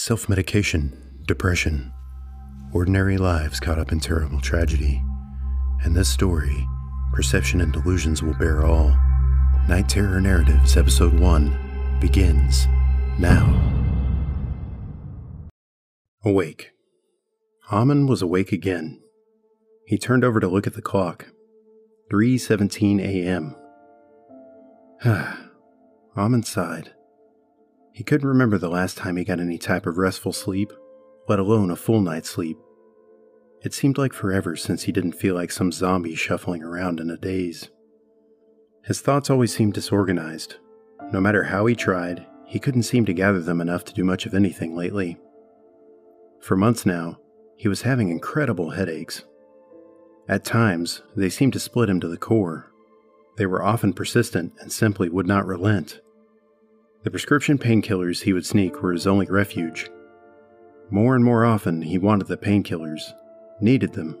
Self medication, depression, ordinary lives caught up in terrible tragedy. And this story, Perception and Delusions Will Bear All. Night Terror Narratives, Episode 1, begins now. Awake. Amon was awake again. He turned over to look at the clock. 3:17 a.m. Amon sighed. He couldn't remember the last time he got any type of restful sleep, let alone a full night's sleep. It seemed like forever since he didn't feel like some zombie shuffling around in a daze. His thoughts always seemed disorganized. No matter how he tried, he couldn't seem to gather them enough to do much of anything lately. For months now, he was having incredible headaches. At times, they seemed to split him to the core. They were often persistent and simply would not relent. The prescription painkillers he would sneak were his only refuge. More and more often, he wanted the painkillers, needed them.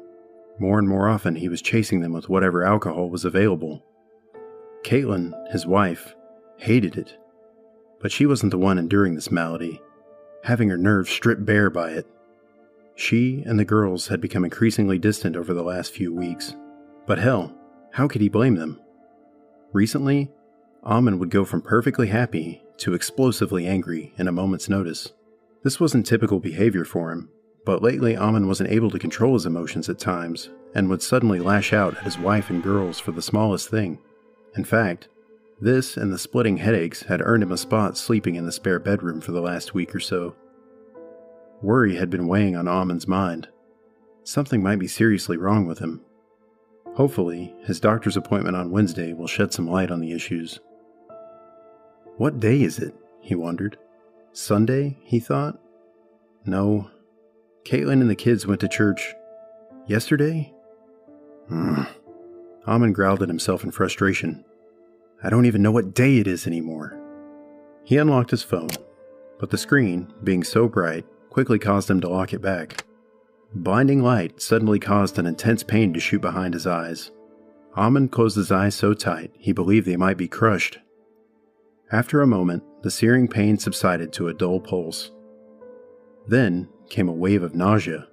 More and more often, he was chasing them with whatever alcohol was available. Caitlin, his wife, hated it. But she wasn't the one enduring this malady, having her nerves stripped bare by it. She and the girls had become increasingly distant over the last few weeks. But hell, how could he blame them? Recently, Amon would go from perfectly happy to explosively angry in a moment's notice. This wasn't typical behavior for him, but lately Amon wasn't able to control his emotions at times and would suddenly lash out at his wife and girls for the smallest thing. In fact, this and the splitting headaches had earned him a spot sleeping in the spare bedroom for the last week or so. Worry had been weighing on Amon's mind. Something might be seriously wrong with him. Hopefully, his doctor's appointment on Wednesday will shed some light on the issues. What day is it? he wondered. Sunday, he thought. No. Caitlin and the kids went to church yesterday? Hmm. Amon growled at himself in frustration. I don't even know what day it is anymore. He unlocked his phone, but the screen, being so bright, quickly caused him to lock it back. Blinding light suddenly caused an intense pain to shoot behind his eyes. Amon closed his eyes so tight he believed they might be crushed. After a moment, the searing pain subsided to a dull pulse. Then came a wave of nausea.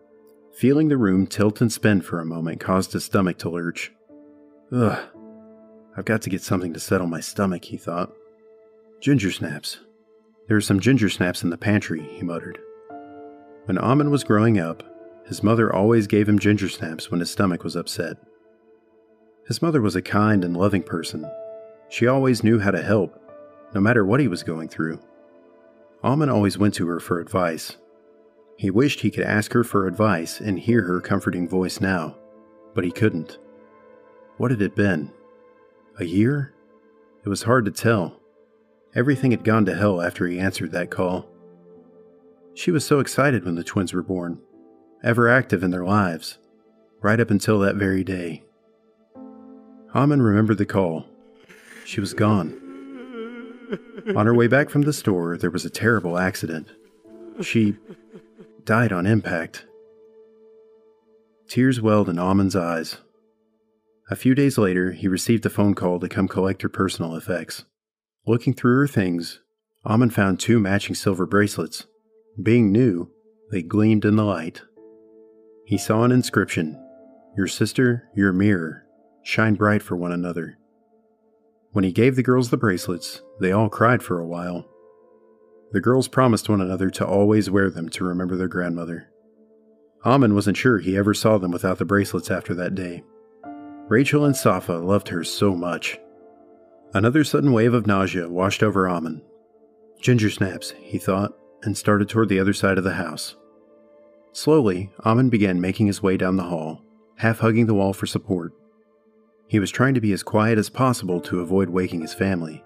Feeling the room tilt and spin for a moment caused his stomach to lurch. Ugh, I've got to get something to settle my stomach, he thought. Ginger snaps. There are some ginger snaps in the pantry, he muttered. When Amon was growing up, his mother always gave him ginger snaps when his stomach was upset. His mother was a kind and loving person. She always knew how to help no matter what he was going through. Amon always went to her for advice. He wished he could ask her for advice and hear her comforting voice now, but he couldn't. What had it been? A year? It was hard to tell. Everything had gone to hell after he answered that call. She was so excited when the twins were born, ever active in their lives, right up until that very day. Amon remembered the call. She was gone. On her way back from the store, there was a terrible accident. She died on impact. Tears welled in Amon's eyes. A few days later, he received a phone call to come collect her personal effects. Looking through her things, Amon found two matching silver bracelets. Being new, they gleamed in the light. He saw an inscription Your sister, your mirror, shine bright for one another. When he gave the girls the bracelets, they all cried for a while. The girls promised one another to always wear them to remember their grandmother. Amon wasn't sure he ever saw them without the bracelets after that day. Rachel and Safa loved her so much. Another sudden wave of nausea washed over Amon. Ginger snaps, he thought, and started toward the other side of the house. Slowly, Amon began making his way down the hall, half hugging the wall for support. He was trying to be as quiet as possible to avoid waking his family.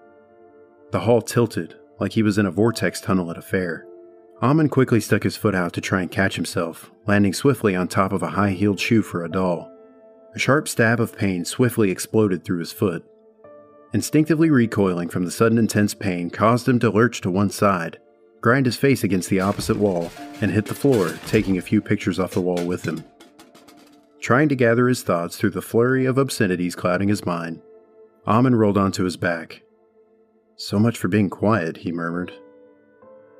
The hall tilted, like he was in a vortex tunnel at a fair. Amon quickly stuck his foot out to try and catch himself, landing swiftly on top of a high heeled shoe for a doll. A sharp stab of pain swiftly exploded through his foot. Instinctively recoiling from the sudden intense pain caused him to lurch to one side, grind his face against the opposite wall, and hit the floor, taking a few pictures off the wall with him. Trying to gather his thoughts through the flurry of obscenities clouding his mind, Amon rolled onto his back. So much for being quiet, he murmured.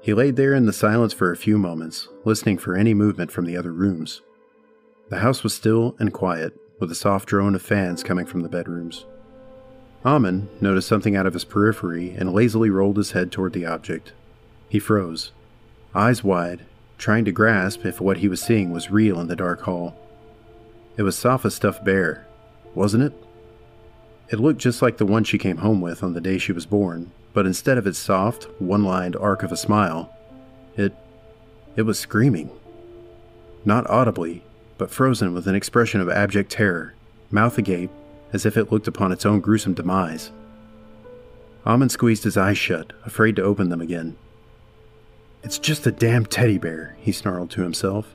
He laid there in the silence for a few moments, listening for any movement from the other rooms. The house was still and quiet, with a soft drone of fans coming from the bedrooms. Amon noticed something out of his periphery and lazily rolled his head toward the object. He froze, eyes wide, trying to grasp if what he was seeing was real in the dark hall. It was Safa's stuffed bear, wasn't it? It looked just like the one she came home with on the day she was born, but instead of its soft, one-lined arc of a smile, it it was screaming. Not audibly, but frozen with an expression of abject terror, mouth agape, as if it looked upon its own gruesome demise. Amon squeezed his eyes shut, afraid to open them again. It's just a damn teddy bear, he snarled to himself.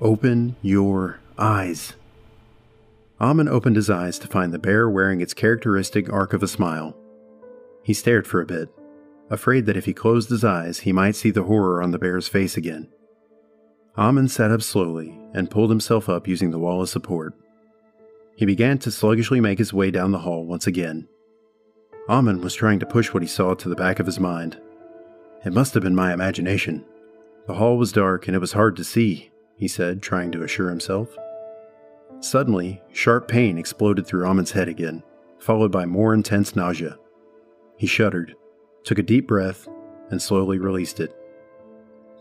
Open your eyes. Amon opened his eyes to find the bear wearing its characteristic arc of a smile. He stared for a bit, afraid that if he closed his eyes, he might see the horror on the bear's face again. Amon sat up slowly and pulled himself up using the wall as support. He began to sluggishly make his way down the hall once again. Amon was trying to push what he saw to the back of his mind. It must have been my imagination. The hall was dark and it was hard to see, he said, trying to assure himself. Suddenly, sharp pain exploded through Amon's head again, followed by more intense nausea. He shuddered, took a deep breath, and slowly released it.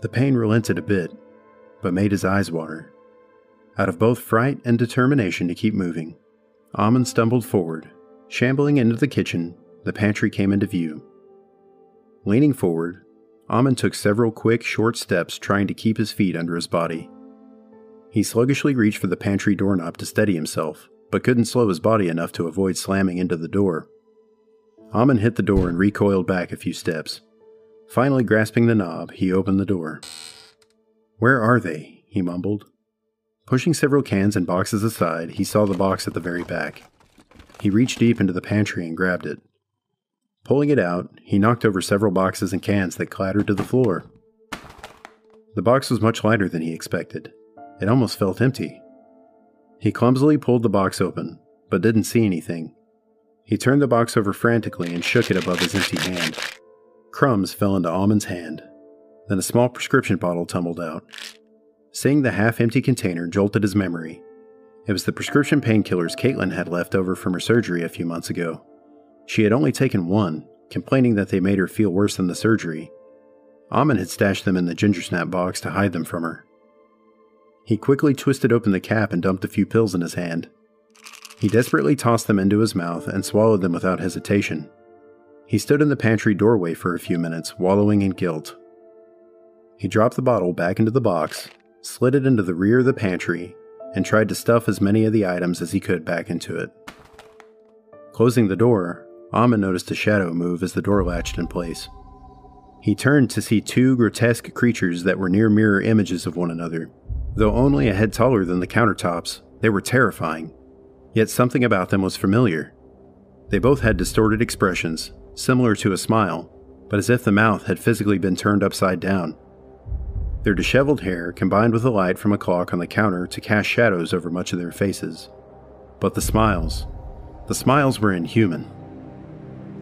The pain relented a bit, but made his eyes water. Out of both fright and determination to keep moving, Amon stumbled forward. Shambling into the kitchen, the pantry came into view. Leaning forward, Amon took several quick, short steps trying to keep his feet under his body. He sluggishly reached for the pantry doorknob to steady himself, but couldn't slow his body enough to avoid slamming into the door. Amon hit the door and recoiled back a few steps. Finally, grasping the knob, he opened the door. Where are they? he mumbled. Pushing several cans and boxes aside, he saw the box at the very back. He reached deep into the pantry and grabbed it. Pulling it out, he knocked over several boxes and cans that clattered to the floor. The box was much lighter than he expected. It almost felt empty. He clumsily pulled the box open, but didn't see anything. He turned the box over frantically and shook it above his empty hand. Crumbs fell into Amon's hand. Then a small prescription bottle tumbled out. Seeing the half empty container jolted his memory. It was the prescription painkillers Caitlin had left over from her surgery a few months ago. She had only taken one, complaining that they made her feel worse than the surgery. Amon had stashed them in the gingersnap box to hide them from her. He quickly twisted open the cap and dumped a few pills in his hand. He desperately tossed them into his mouth and swallowed them without hesitation. He stood in the pantry doorway for a few minutes, wallowing in guilt. He dropped the bottle back into the box slid it into the rear of the pantry, and tried to stuff as many of the items as he could back into it. Closing the door, Amon noticed a shadow move as the door latched in place. He turned to see two grotesque creatures that were near mirror images of one another. Though only a head taller than the countertops, they were terrifying. Yet something about them was familiar. They both had distorted expressions, similar to a smile, but as if the mouth had physically been turned upside down. Their disheveled hair combined with the light from a clock on the counter to cast shadows over much of their faces. But the smiles, the smiles were inhuman.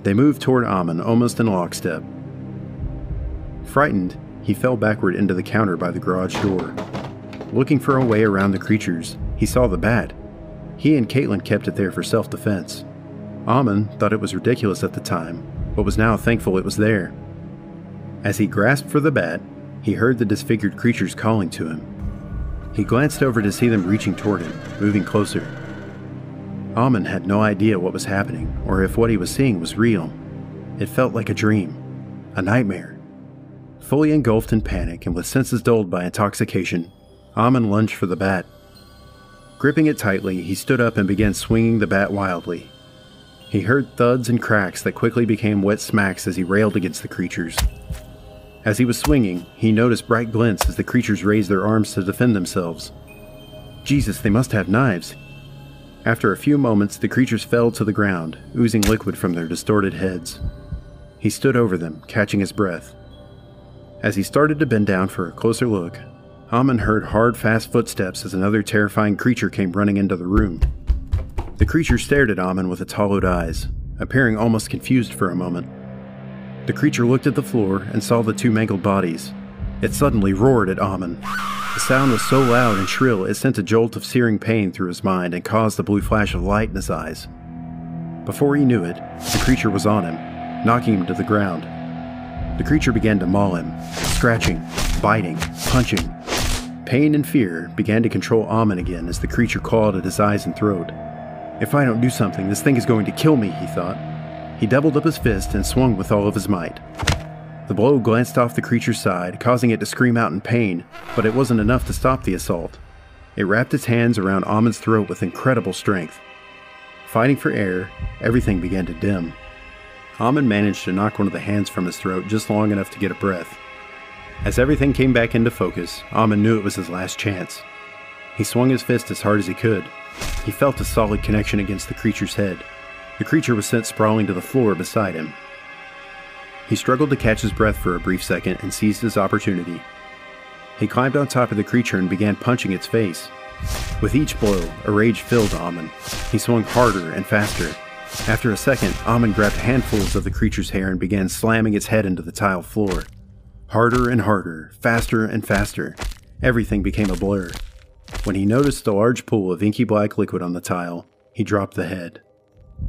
They moved toward Amon almost in lockstep. Frightened, he fell backward into the counter by the garage door. Looking for a way around the creatures, he saw the bat. He and Caitlin kept it there for self defense. Amon thought it was ridiculous at the time, but was now thankful it was there. As he grasped for the bat, he heard the disfigured creatures calling to him. He glanced over to see them reaching toward him, moving closer. Amon had no idea what was happening or if what he was seeing was real. It felt like a dream, a nightmare. Fully engulfed in panic and with senses dulled by intoxication, Amon lunged for the bat. Gripping it tightly, he stood up and began swinging the bat wildly. He heard thuds and cracks that quickly became wet smacks as he railed against the creatures. As he was swinging, he noticed bright glints as the creatures raised their arms to defend themselves. Jesus, they must have knives. After a few moments, the creatures fell to the ground, oozing liquid from their distorted heads. He stood over them, catching his breath. As he started to bend down for a closer look, Amon heard hard, fast footsteps as another terrifying creature came running into the room. The creature stared at Amon with its hollowed eyes, appearing almost confused for a moment. The creature looked at the floor and saw the two mangled bodies. It suddenly roared at Amon. The sound was so loud and shrill it sent a jolt of searing pain through his mind and caused a blue flash of light in his eyes. Before he knew it, the creature was on him, knocking him to the ground. The creature began to maul him, scratching, biting, punching. Pain and fear began to control Amon again as the creature clawed at his eyes and throat. If I don't do something, this thing is going to kill me, he thought. He doubled up his fist and swung with all of his might. The blow glanced off the creature's side, causing it to scream out in pain, but it wasn't enough to stop the assault. It wrapped its hands around Amon's throat with incredible strength. Fighting for air, everything began to dim. Amon managed to knock one of the hands from his throat just long enough to get a breath. As everything came back into focus, Amon knew it was his last chance. He swung his fist as hard as he could. He felt a solid connection against the creature's head. The creature was sent sprawling to the floor beside him. He struggled to catch his breath for a brief second and seized his opportunity. He climbed on top of the creature and began punching its face. With each blow, a rage filled Amon. He swung harder and faster, after a second, Amon grabbed handfuls of the creature's hair and began slamming its head into the tile floor. Harder and harder, faster and faster. Everything became a blur. When he noticed the large pool of inky black liquid on the tile, he dropped the head.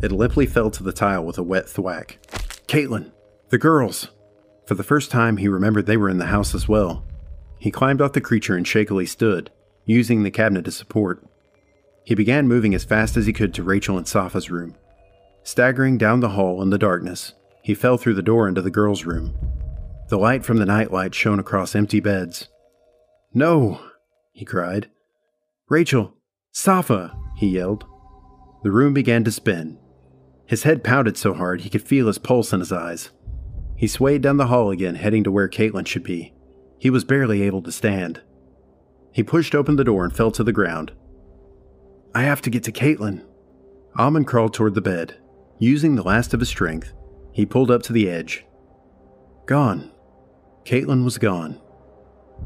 It limply fell to the tile with a wet thwack. Caitlin! The girls! For the first time, he remembered they were in the house as well. He climbed off the creature and shakily stood, using the cabinet as support. He began moving as fast as he could to Rachel and Safa's room. Staggering down the hall in the darkness, he fell through the door into the girls' room. The light from the nightlight shone across empty beds. No! he cried. Rachel! Safa! he yelled. The room began to spin. His head pounded so hard he could feel his pulse in his eyes. He swayed down the hall again, heading to where Caitlin should be. He was barely able to stand. He pushed open the door and fell to the ground. I have to get to Caitlin. Amon crawled toward the bed. Using the last of his strength, he pulled up to the edge. Gone. Caitlin was gone.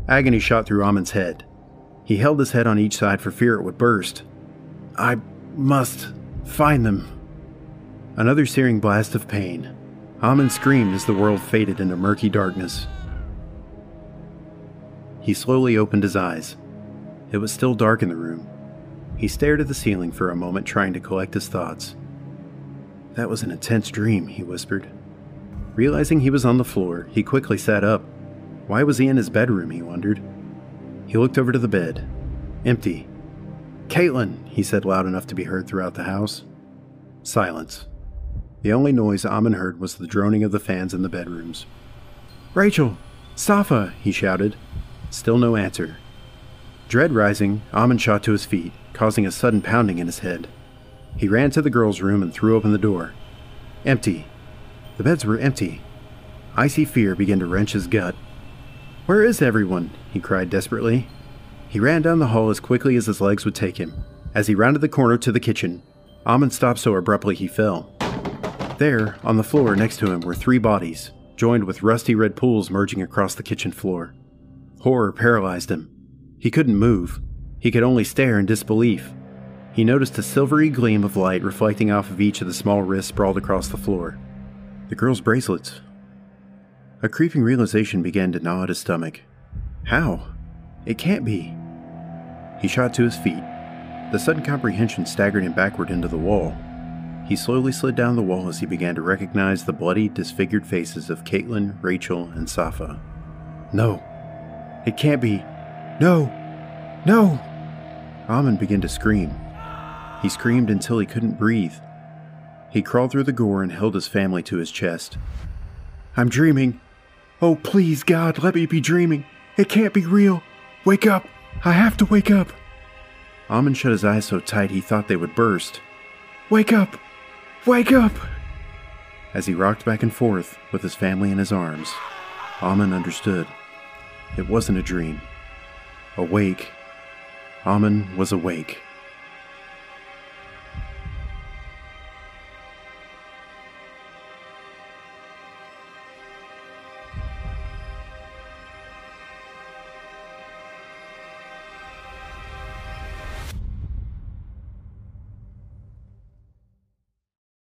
Agony shot through Amon's head. He held his head on each side for fear it would burst. I must find them. Another searing blast of pain. Amon screamed as the world faded into murky darkness. He slowly opened his eyes. It was still dark in the room. He stared at the ceiling for a moment, trying to collect his thoughts. That was an intense dream, he whispered. Realizing he was on the floor, he quickly sat up. Why was he in his bedroom, he wondered. He looked over to the bed. Empty. Caitlin, he said loud enough to be heard throughout the house. Silence. The only noise Amon heard was the droning of the fans in the bedrooms. Rachel! Safa! he shouted. Still no answer. Dread rising, Amon shot to his feet, causing a sudden pounding in his head. He ran to the girls' room and threw open the door. Empty. The beds were empty. Icy fear began to wrench his gut. Where is everyone? he cried desperately. He ran down the hall as quickly as his legs would take him. As he rounded the corner to the kitchen, Amon stopped so abruptly he fell. There, on the floor next to him, were three bodies, joined with rusty red pools merging across the kitchen floor. Horror paralyzed him. He couldn't move. He could only stare in disbelief. He noticed a silvery gleam of light reflecting off of each of the small wrists sprawled across the floor. The girl's bracelets. A creeping realization began to gnaw at his stomach. How? It can't be. He shot to his feet. The sudden comprehension staggered him backward into the wall. He slowly slid down the wall as he began to recognize the bloody, disfigured faces of Caitlin, Rachel, and Safa. No. It can't be. No! No! Amon began to scream. He screamed until he couldn't breathe. He crawled through the gore and held his family to his chest. I'm dreaming. Oh, please, God, let me be dreaming. It can't be real. Wake up. I have to wake up. Amon shut his eyes so tight he thought they would burst. Wake up! Wake up! As he rocked back and forth with his family in his arms, Amon understood. It wasn't a dream. Awake. Amon was awake.